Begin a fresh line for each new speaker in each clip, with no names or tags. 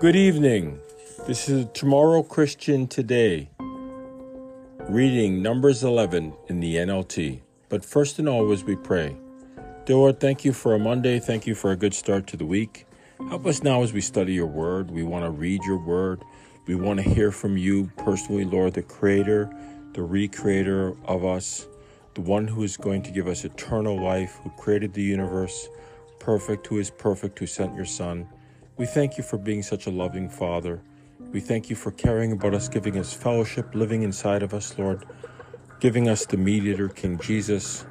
Good evening. This is Tomorrow Christian Today. Reading Numbers 11 in the NLT. But first and always, we pray. Dear Lord, thank you for a Monday. Thank you for a good start to the week. Help us now as we study your word. We want to read your word. We want to hear from you personally, Lord, the creator, the recreator of us, the one who is going to give us eternal life, who created the universe, perfect, who is perfect, who sent your Son. We thank you for being such a loving Father. We thank you for caring about us, giving us fellowship, living inside of us, Lord, giving us the mediator, King Jesus,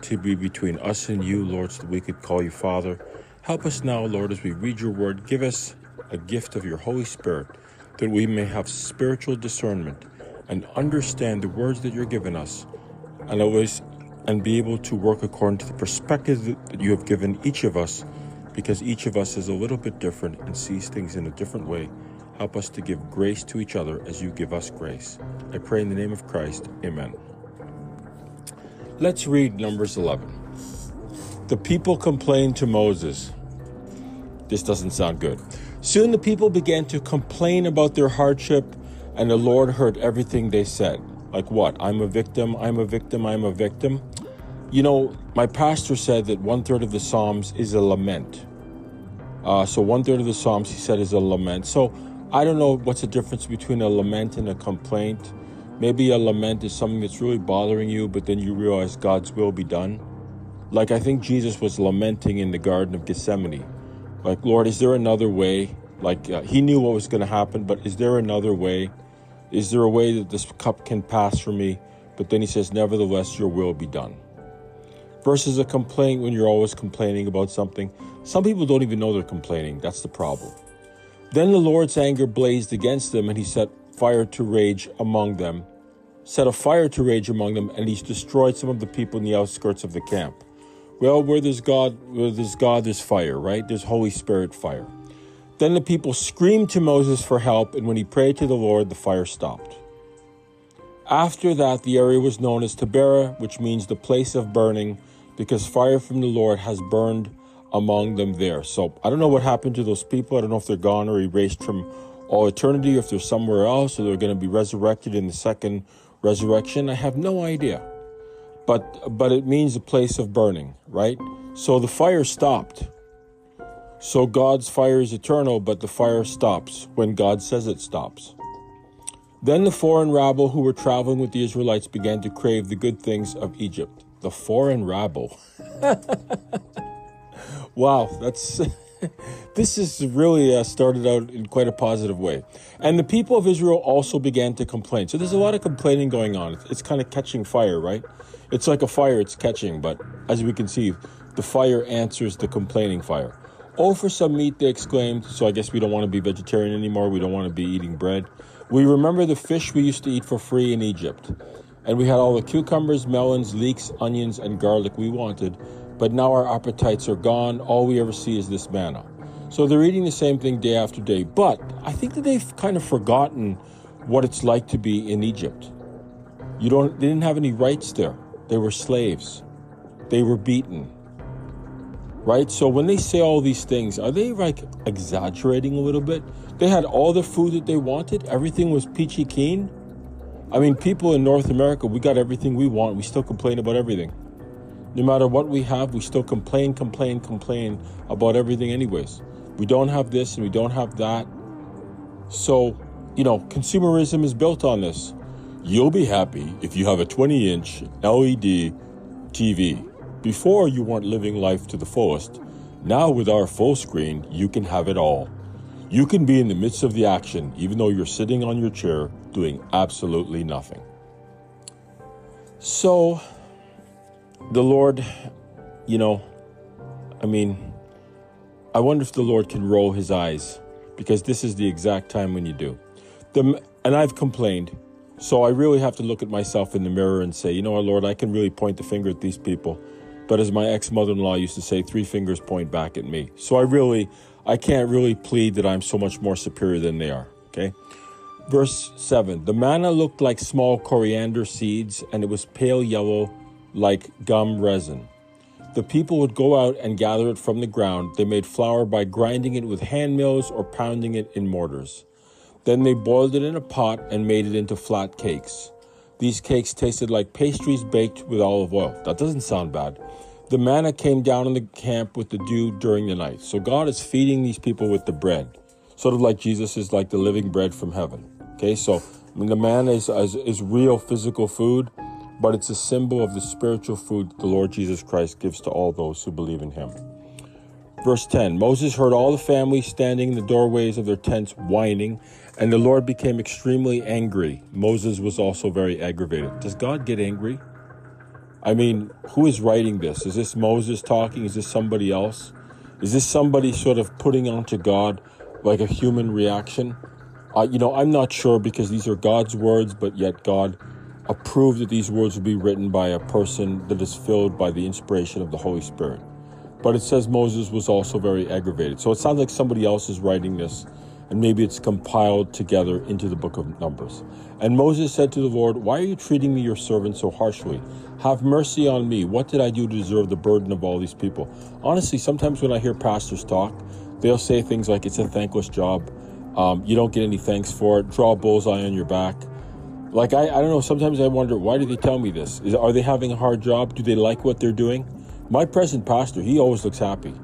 to be between us and you, Lord, so that we could call you Father. Help us now, Lord, as we read your word. Give us a gift of your Holy Spirit that we may have spiritual discernment and understand the words that you're giving us and always and be able to work according to the perspective that you have given each of us because each of us is a little bit different and sees things in a different way. Help us to give grace to each other as you give us grace. I pray in the name of Christ. Amen. Let's read Numbers 11. The people complained to Moses. This doesn't sound good. Soon the people began to complain about their hardship, and the Lord heard everything they said. Like what? I'm a victim, I'm a victim, I'm a victim. You know, my pastor said that one third of the Psalms is a lament. Uh, so one third of the Psalms, he said, is a lament. So I don't know what's the difference between a lament and a complaint. Maybe a lament is something that's really bothering you, but then you realize God's will be done. Like I think Jesus was lamenting in the Garden of Gethsemane. Like, Lord, is there another way? Like uh, he knew what was going to happen, but is there another way? Is there a way that this cup can pass from me? But then he says, Nevertheless, your will be done versus a complaint when you're always complaining about something. Some people don't even know they're complaining. That's the problem. Then the Lord's anger blazed against them, and he set fire to rage among them, set a fire to rage among them, and he's destroyed some of the people in the outskirts of the camp. Well, where there's God, where there's God, there's fire, right? There's Holy Spirit fire. Then the people screamed to Moses for help, and when he prayed to the Lord, the fire stopped. After that, the area was known as Taberah, which means the place of burning, because fire from the Lord has burned among them there. So I don't know what happened to those people. I don't know if they're gone or erased from all eternity, if they're somewhere else, or they're going to be resurrected in the second resurrection. I have no idea. But but it means a place of burning, right? So the fire stopped. So God's fire is eternal, but the fire stops when God says it stops. Then the foreign rabble who were traveling with the Israelites began to crave the good things of Egypt the foreign rabble. wow, that's this is really uh, started out in quite a positive way. And the people of Israel also began to complain. So there's a lot of complaining going on. It's, it's kind of catching fire, right? It's like a fire, it's catching, but as we can see, the fire answers the complaining fire. Oh, for some meat, they exclaimed. So I guess we don't want to be vegetarian anymore. We don't want to be eating bread. We remember the fish we used to eat for free in Egypt. And we had all the cucumbers, melons, leeks, onions, and garlic we wanted, but now our appetites are gone. All we ever see is this manna. So they're eating the same thing day after day. But I think that they've kind of forgotten what it's like to be in Egypt. You don't they didn't have any rights there. They were slaves. They were beaten. Right? So when they say all these things, are they like exaggerating a little bit? They had all the food that they wanted. Everything was peachy keen. I mean, people in North America, we got everything we want. We still complain about everything. No matter what we have, we still complain, complain, complain about everything, anyways. We don't have this and we don't have that. So, you know, consumerism is built on this. You'll be happy if you have a 20 inch LED TV. Before, you weren't living life to the fullest. Now, with our full screen, you can have it all. You can be in the midst of the action even though you're sitting on your chair doing absolutely nothing. So, the Lord, you know, I mean, I wonder if the Lord can roll his eyes because this is the exact time when you do. The, and I've complained, so I really have to look at myself in the mirror and say, you know what, Lord, I can really point the finger at these people. But as my ex mother in law used to say, three fingers point back at me. So I really, I can't really plead that I'm so much more superior than they are. Okay. Verse 7 The manna looked like small coriander seeds, and it was pale yellow like gum resin. The people would go out and gather it from the ground. They made flour by grinding it with hand mills or pounding it in mortars. Then they boiled it in a pot and made it into flat cakes. These cakes tasted like pastries baked with olive oil. That doesn't sound bad. The manna came down in the camp with the dew during the night. So God is feeding these people with the bread, sort of like Jesus is like the living bread from heaven. Okay, so I mean, the manna is, is, is real physical food, but it's a symbol of the spiritual food the Lord Jesus Christ gives to all those who believe in him. Verse 10 Moses heard all the families standing in the doorways of their tents whining, and the Lord became extremely angry. Moses was also very aggravated. Does God get angry? I mean, who is writing this? Is this Moses talking? Is this somebody else? Is this somebody sort of putting onto God like a human reaction? Uh, you know, I'm not sure because these are God's words, but yet God approved that these words would be written by a person that is filled by the inspiration of the Holy Spirit. But it says Moses was also very aggravated. So it sounds like somebody else is writing this and maybe it's compiled together into the book of Numbers. And Moses said to the Lord, Why are you treating me, your servant, so harshly? Have mercy on me. What did I do to deserve the burden of all these people? Honestly, sometimes when I hear pastors talk, they'll say things like, It's a thankless job. Um, you don't get any thanks for it. Draw a bullseye on your back. Like, I, I don't know. Sometimes I wonder, why do they tell me this? Is, are they having a hard job? Do they like what they're doing? My present pastor, he always looks happy.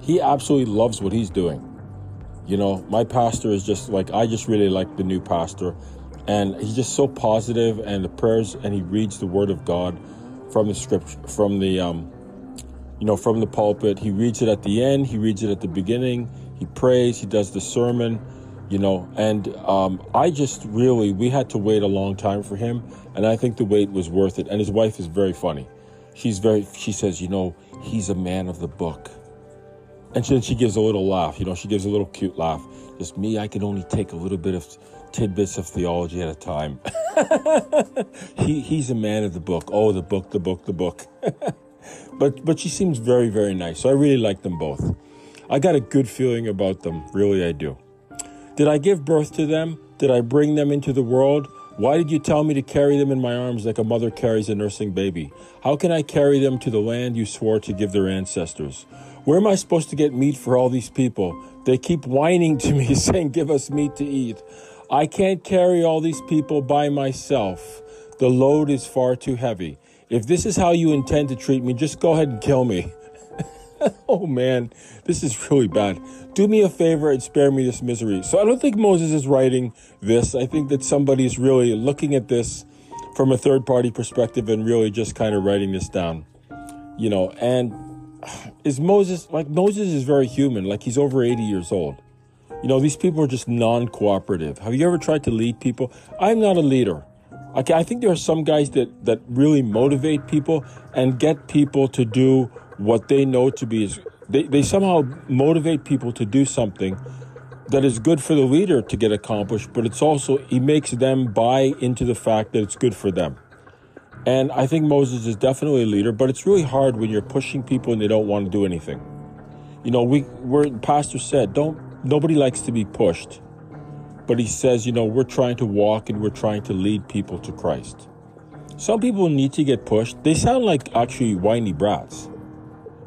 He absolutely loves what he's doing. You know, my pastor is just like, I just really like the new pastor. And he's just so positive and the prayers, and he reads the word of God from the scripture, from the, um, you know, from the pulpit. He reads it at the end, he reads it at the beginning, he prays, he does the sermon, you know. And um, I just really, we had to wait a long time for him. And I think the wait was worth it. And his wife is very funny. She's very, she says, you know, he's a man of the book. And then she gives a little laugh, you know, she gives a little cute laugh. Just me, I can only take a little bit of tidbits of theology at a time. he, he's a man of the book. Oh, the book, the book, the book. but but she seems very, very nice. So I really like them both. I got a good feeling about them. Really, I do. Did I give birth to them? Did I bring them into the world? Why did you tell me to carry them in my arms like a mother carries a nursing baby? How can I carry them to the land you swore to give their ancestors? Where am I supposed to get meat for all these people? They keep whining to me, saying, Give us meat to eat. I can't carry all these people by myself. The load is far too heavy. If this is how you intend to treat me, just go ahead and kill me. oh man, this is really bad. Do me a favor and spare me this misery. So I don't think Moses is writing this. I think that somebody is really looking at this from a third party perspective and really just kind of writing this down. You know, and is Moses like Moses is very human, like he's over 80 years old. You know, these people are just non cooperative. Have you ever tried to lead people? I'm not a leader. Okay, I think there are some guys that, that really motivate people and get people to do what they know to be is they, they somehow motivate people to do something that is good for the leader to get accomplished, but it's also he makes them buy into the fact that it's good for them. And I think Moses is definitely a leader, but it's really hard when you're pushing people and they don't want to do anything. You know, we we're pastor said, don't nobody likes to be pushed. But he says, you know, we're trying to walk and we're trying to lead people to Christ. Some people need to get pushed. They sound like actually whiny brats.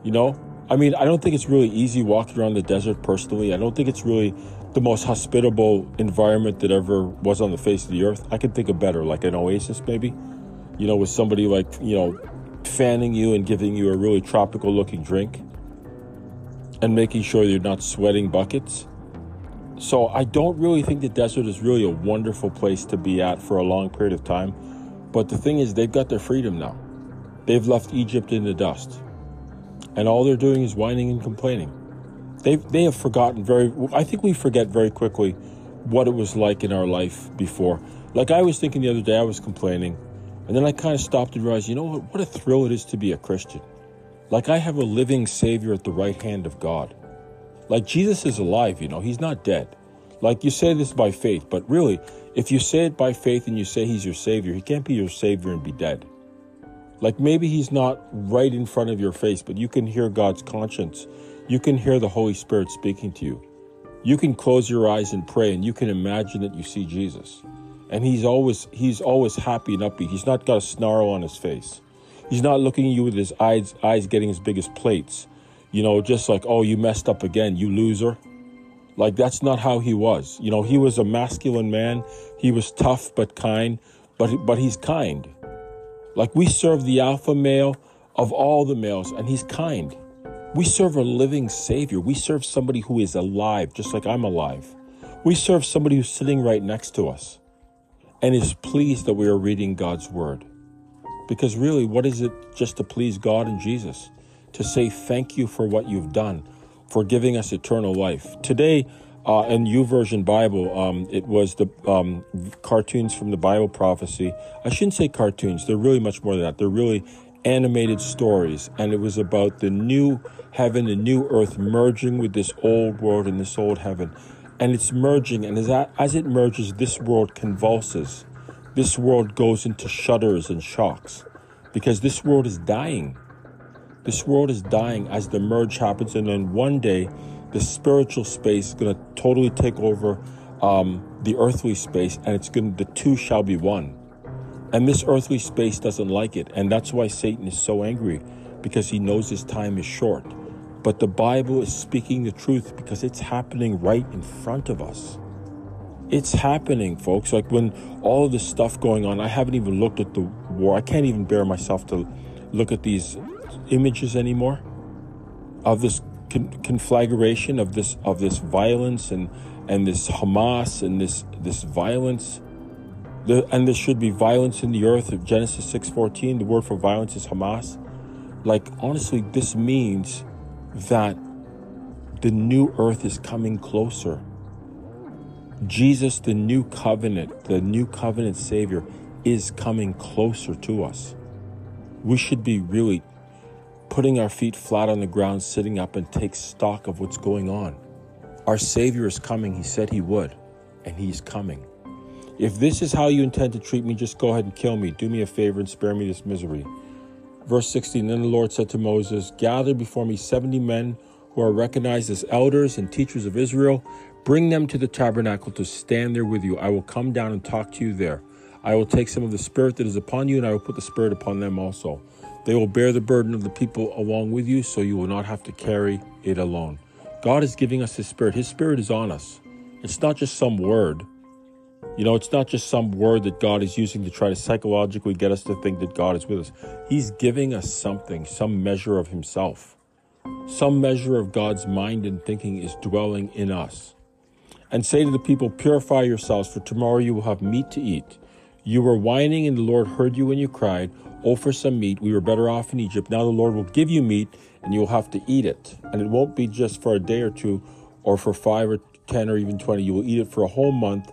You know, I mean, I don't think it's really easy walking around the desert personally. I don't think it's really the most hospitable environment that ever was on the face of the earth. I could think of better, like an oasis maybe, you know, with somebody like, you know, fanning you and giving you a really tropical looking drink and making sure you're not sweating buckets. So I don't really think the desert is really a wonderful place to be at for a long period of time. But the thing is, they've got their freedom now. They've left Egypt in the dust. And all they're doing is whining and complaining. They've, they have forgotten very, I think we forget very quickly what it was like in our life before. Like I was thinking the other day, I was complaining. And then I kind of stopped and realized, you know what, what a thrill it is to be a Christian. Like I have a living Savior at the right hand of God. Like Jesus is alive, you know, he's not dead. Like you say this by faith, but really, if you say it by faith and you say he's your Savior, he can't be your Savior and be dead. Like maybe he's not right in front of your face, but you can hear God's conscience. You can hear the Holy Spirit speaking to you. You can close your eyes and pray and you can imagine that you see Jesus. And he's always he's always happy and upbeat. He's not got a snarl on his face. He's not looking at you with his eyes eyes getting as big as plates. You know, just like, oh, you messed up again, you loser. Like that's not how he was. You know, he was a masculine man. He was tough but kind, but but he's kind. Like we serve the alpha male of all the males and he's kind. We serve a living savior. We serve somebody who is alive just like I'm alive. We serve somebody who's sitting right next to us and is pleased that we are reading God's word. Because really, what is it just to please God and Jesus? To say thank you for what you've done for giving us eternal life. Today, uh, in YouVersion Bible, um, it was the um, cartoons from the Bible prophecy. I shouldn't say cartoons, they're really much more than that. They're really animated stories, and it was about the new heaven and new earth merging with this old world and this old heaven. And it's merging, and as, that, as it merges, this world convulses. This world goes into shudders and shocks because this world is dying. This world is dying as the merge happens, and then one day, the spiritual space is going to totally take over um, the earthly space, and it's gonna The two shall be one. And this earthly space doesn't like it, and that's why Satan is so angry, because he knows his time is short. But the Bible is speaking the truth because it's happening right in front of us. It's happening, folks. Like when all of this stuff going on, I haven't even looked at the war. I can't even bear myself to look at these images anymore of this conflagration of this of this violence and and this Hamas and this this violence. The, and there should be violence in the earth. Of Genesis six fourteen, the word for violence is Hamas. Like honestly, this means that the new earth is coming closer. Jesus, the new covenant, the new covenant Savior, is coming closer to us. We should be really putting our feet flat on the ground, sitting up, and take stock of what's going on. Our Savior is coming. He said He would, and He's coming. If this is how you intend to treat me, just go ahead and kill me. Do me a favor and spare me this misery. Verse 16 Then the Lord said to Moses, Gather before me 70 men who are recognized as elders and teachers of Israel. Bring them to the tabernacle to stand there with you. I will come down and talk to you there. I will take some of the Spirit that is upon you, and I will put the Spirit upon them also. They will bear the burden of the people along with you, so you will not have to carry it alone. God is giving us His Spirit. His Spirit is on us. It's not just some word. You know, it's not just some word that God is using to try to psychologically get us to think that God is with us. He's giving us something, some measure of Himself. Some measure of God's mind and thinking is dwelling in us. And say to the people, Purify yourselves, for tomorrow you will have meat to eat. You were whining, and the Lord heard you when you cried. For some meat. We were better off in Egypt. Now the Lord will give you meat, and you'll have to eat it. And it won't be just for a day or two, or for five or ten or even twenty. You will eat it for a whole month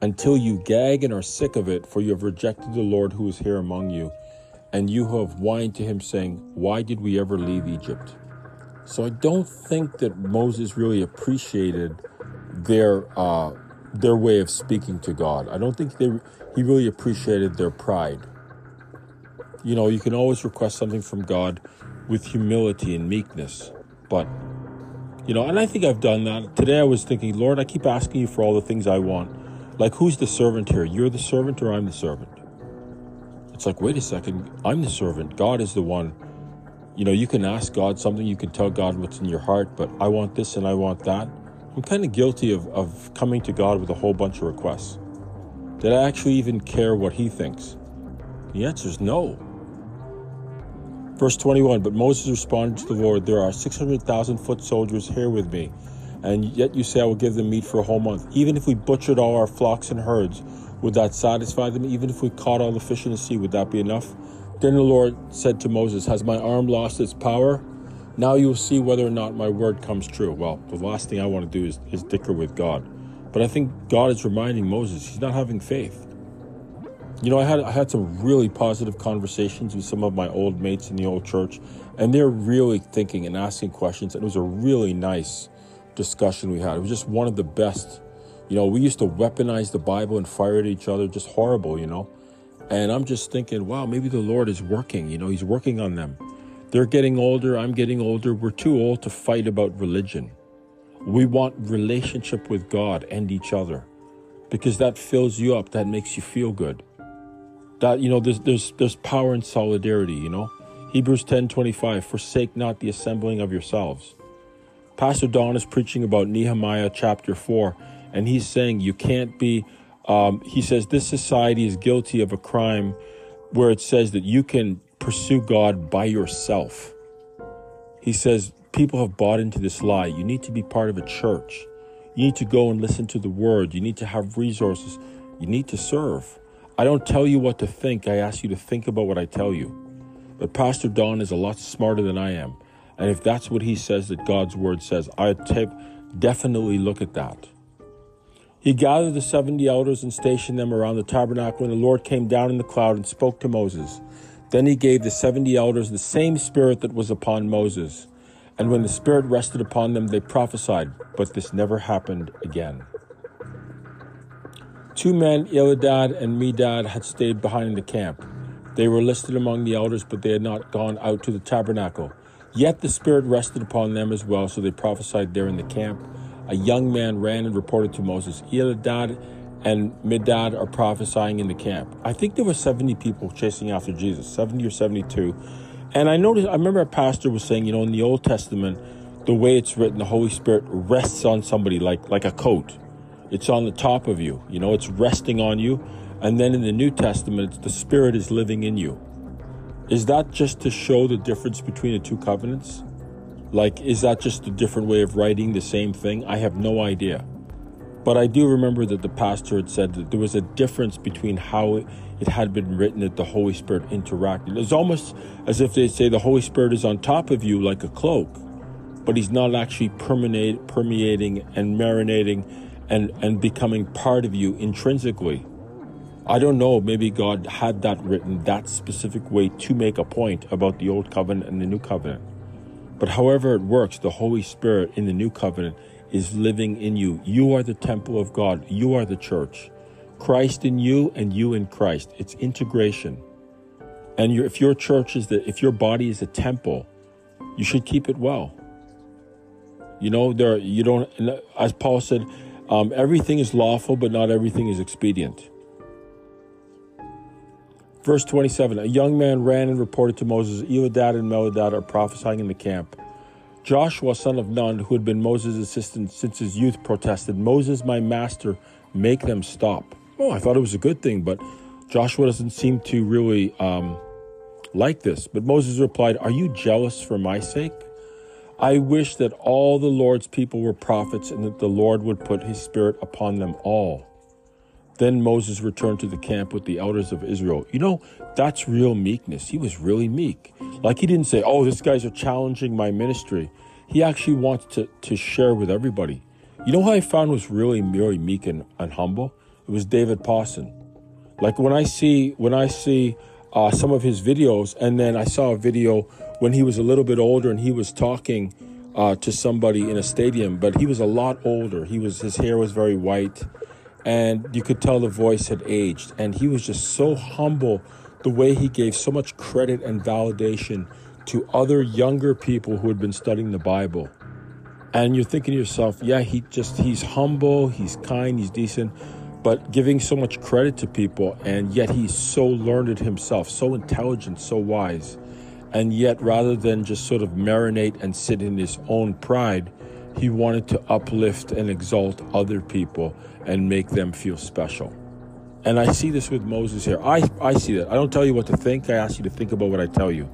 until you gag and are sick of it, for you have rejected the Lord who is here among you. And you have whined to him, saying, Why did we ever leave Egypt? So I don't think that Moses really appreciated their uh, their way of speaking to God. I don't think they, he really appreciated their pride. You know, you can always request something from God with humility and meekness. But, you know, and I think I've done that. Today I was thinking, Lord, I keep asking you for all the things I want. Like, who's the servant here? You're the servant or I'm the servant? It's like, wait a second, I'm the servant. God is the one. You know, you can ask God something, you can tell God what's in your heart, but I want this and I want that. I'm kind of guilty of, of coming to God with a whole bunch of requests. Did I actually even care what He thinks? The answer is no. Verse 21 But Moses responded to the Lord, There are 600,000 foot soldiers here with me, and yet you say I will give them meat for a whole month. Even if we butchered all our flocks and herds, would that satisfy them? Even if we caught all the fish in the sea, would that be enough? Then the Lord said to Moses, Has my arm lost its power? Now you will see whether or not my word comes true. Well, the last thing I want to do is, is dicker with God. But I think God is reminding Moses he's not having faith. You know, I had I had some really positive conversations with some of my old mates in the old church, and they're really thinking and asking questions. And it was a really nice discussion we had. It was just one of the best. You know, we used to weaponize the Bible and fire at each other, just horrible, you know. And I'm just thinking, wow, maybe the Lord is working. You know, He's working on them. They're getting older. I'm getting older. We're too old to fight about religion. We want relationship with God and each other because that fills you up. That makes you feel good. That you know, there's there's there's power in solidarity. You know, Hebrews ten twenty five. Forsake not the assembling of yourselves. Pastor Don is preaching about Nehemiah chapter four, and he's saying you can't be. Um, he says this society is guilty of a crime where it says that you can pursue God by yourself. He says people have bought into this lie. You need to be part of a church. You need to go and listen to the word. You need to have resources. You need to serve. I don't tell you what to think. I ask you to think about what I tell you. But Pastor Don is a lot smarter than I am. And if that's what he says that God's word says, I definitely look at that. He gathered the 70 elders and stationed them around the tabernacle, and the Lord came down in the cloud and spoke to Moses. Then he gave the 70 elders the same spirit that was upon Moses. And when the Spirit rested upon them, they prophesied, but this never happened again. Two men, Eldad and Medad, had stayed behind in the camp. They were listed among the elders, but they had not gone out to the tabernacle. Yet the Spirit rested upon them as well, so they prophesied there in the camp. A young man ran and reported to Moses, Eldad and Medad are prophesying in the camp. I think there were 70 people chasing after Jesus, 70 or 72. And I noticed, I remember a pastor was saying, you know, in the Old Testament, the way it's written, the Holy Spirit rests on somebody like, like a coat. It's on the top of you, you know, it's resting on you. And then in the New Testament, the Spirit is living in you. Is that just to show the difference between the two covenants? Like, is that just a different way of writing the same thing? I have no idea. But I do remember that the pastor had said that there was a difference between how it had been written that the Holy Spirit interacted. It's almost as if they say the Holy Spirit is on top of you like a cloak, but he's not actually permeating and marinating and, and becoming part of you intrinsically. I don't know, maybe God had that written that specific way to make a point about the Old Covenant and the New Covenant. But however it works, the Holy Spirit in the New Covenant is living in you. You are the temple of God, you are the church. Christ in you and you in Christ. It's integration. And your, if your church is the, if your body is a temple, you should keep it well. You know, there you don't. As Paul said, um, everything is lawful, but not everything is expedient. Verse 27 A young man ran and reported to Moses, Eldad and Meladad are prophesying in the camp. Joshua, son of Nun, who had been Moses' assistant since his youth, protested, Moses, my master, make them stop. Oh, I thought it was a good thing, but Joshua doesn't seem to really um, like this. But Moses replied, Are you jealous for my sake? I wish that all the Lord's people were prophets and that the Lord would put his spirit upon them all. Then Moses returned to the camp with the elders of Israel. You know, that's real meekness. He was really meek. Like he didn't say, Oh, these guys are challenging my ministry. He actually wants to, to share with everybody. You know who I found was really, really meek and, and humble? It was David Pawson. Like when I see when I see uh, some of his videos, and then I saw a video when he was a little bit older and he was talking uh, to somebody in a stadium, but he was a lot older. He was his hair was very white, and you could tell the voice had aged. And he was just so humble, the way he gave so much credit and validation to other younger people who had been studying the Bible. And you're thinking to yourself, yeah, he just he's humble, he's kind, he's decent but giving so much credit to people, and yet he's so learned himself, so intelligent, so wise. And yet, rather than just sort of marinate and sit in his own pride, he wanted to uplift and exalt other people and make them feel special. And I see this with Moses here. I, I see that. I don't tell you what to think, I ask you to think about what I tell you.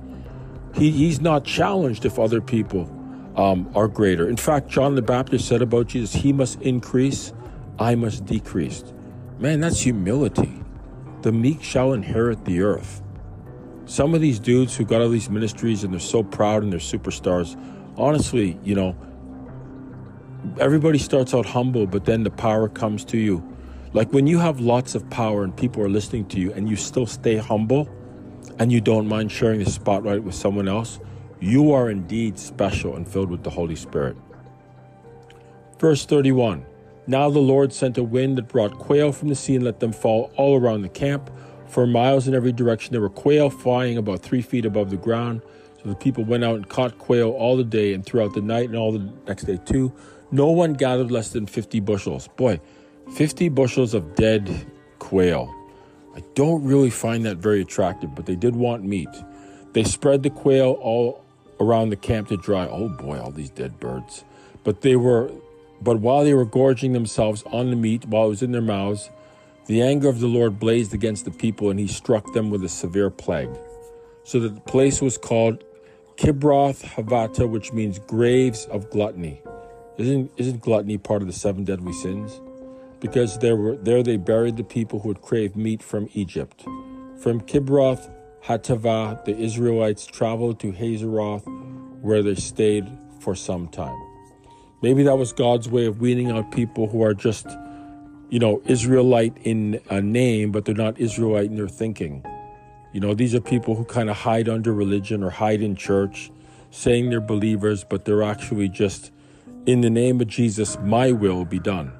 He, he's not challenged if other people um, are greater. In fact, John the Baptist said about Jesus, He must increase, I must decrease. Man, that's humility. The meek shall inherit the earth. Some of these dudes who got all these ministries and they're so proud and they're superstars, honestly, you know, everybody starts out humble, but then the power comes to you. Like when you have lots of power and people are listening to you and you still stay humble and you don't mind sharing the spotlight with someone else, you are indeed special and filled with the Holy Spirit. Verse 31 now the Lord sent a wind that brought quail from the sea and let them fall all around the camp. For miles in every direction there were quail flying about three feet above the ground. So the people went out and caught quail all the day and throughout the night and all the next day too. No one gathered less than 50 bushels. Boy, 50 bushels of dead quail. I don't really find that very attractive, but they did want meat. They spread the quail all around the camp to dry. Oh boy, all these dead birds. But they were but while they were gorging themselves on the meat while it was in their mouths, the anger of the Lord blazed against the people, and he struck them with a severe plague. So that the place was called Kibroth Havata, which means graves of gluttony. Isn't, isn't gluttony part of the seven deadly sins? Because there, were, there they buried the people who had craved meat from Egypt. From Kibroth Hatava, the Israelites traveled to Hazeroth, where they stayed for some time. Maybe that was God's way of weeding out people who are just, you know, Israelite in a name, but they're not Israelite in their thinking. You know, these are people who kind of hide under religion or hide in church, saying they're believers, but they're actually just, in the name of Jesus, my will be done.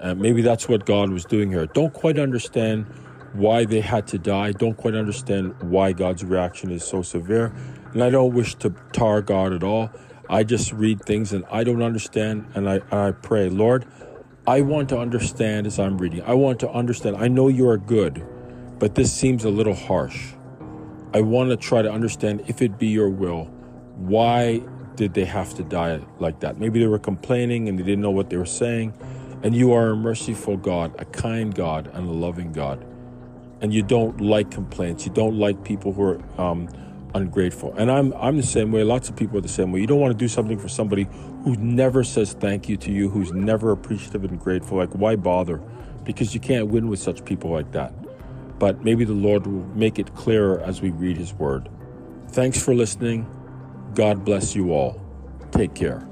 Uh, maybe that's what God was doing here. Don't quite understand why they had to die. Don't quite understand why God's reaction is so severe. And I don't wish to tar God at all. I just read things and I don't understand, and I, I pray, Lord, I want to understand as I'm reading. I want to understand. I know you are good, but this seems a little harsh. I want to try to understand if it be your will. Why did they have to die like that? Maybe they were complaining and they didn't know what they were saying. And you are a merciful God, a kind God, and a loving God. And you don't like complaints. You don't like people who are um, ungrateful. And I'm I'm the same way. Lots of people are the same way. You don't want to do something for somebody who never says thank you to you, who's never appreciative and grateful. Like why bother? Because you can't win with such people like that. But maybe the Lord will make it clearer as we read his word. Thanks for listening. God bless you all. Take care.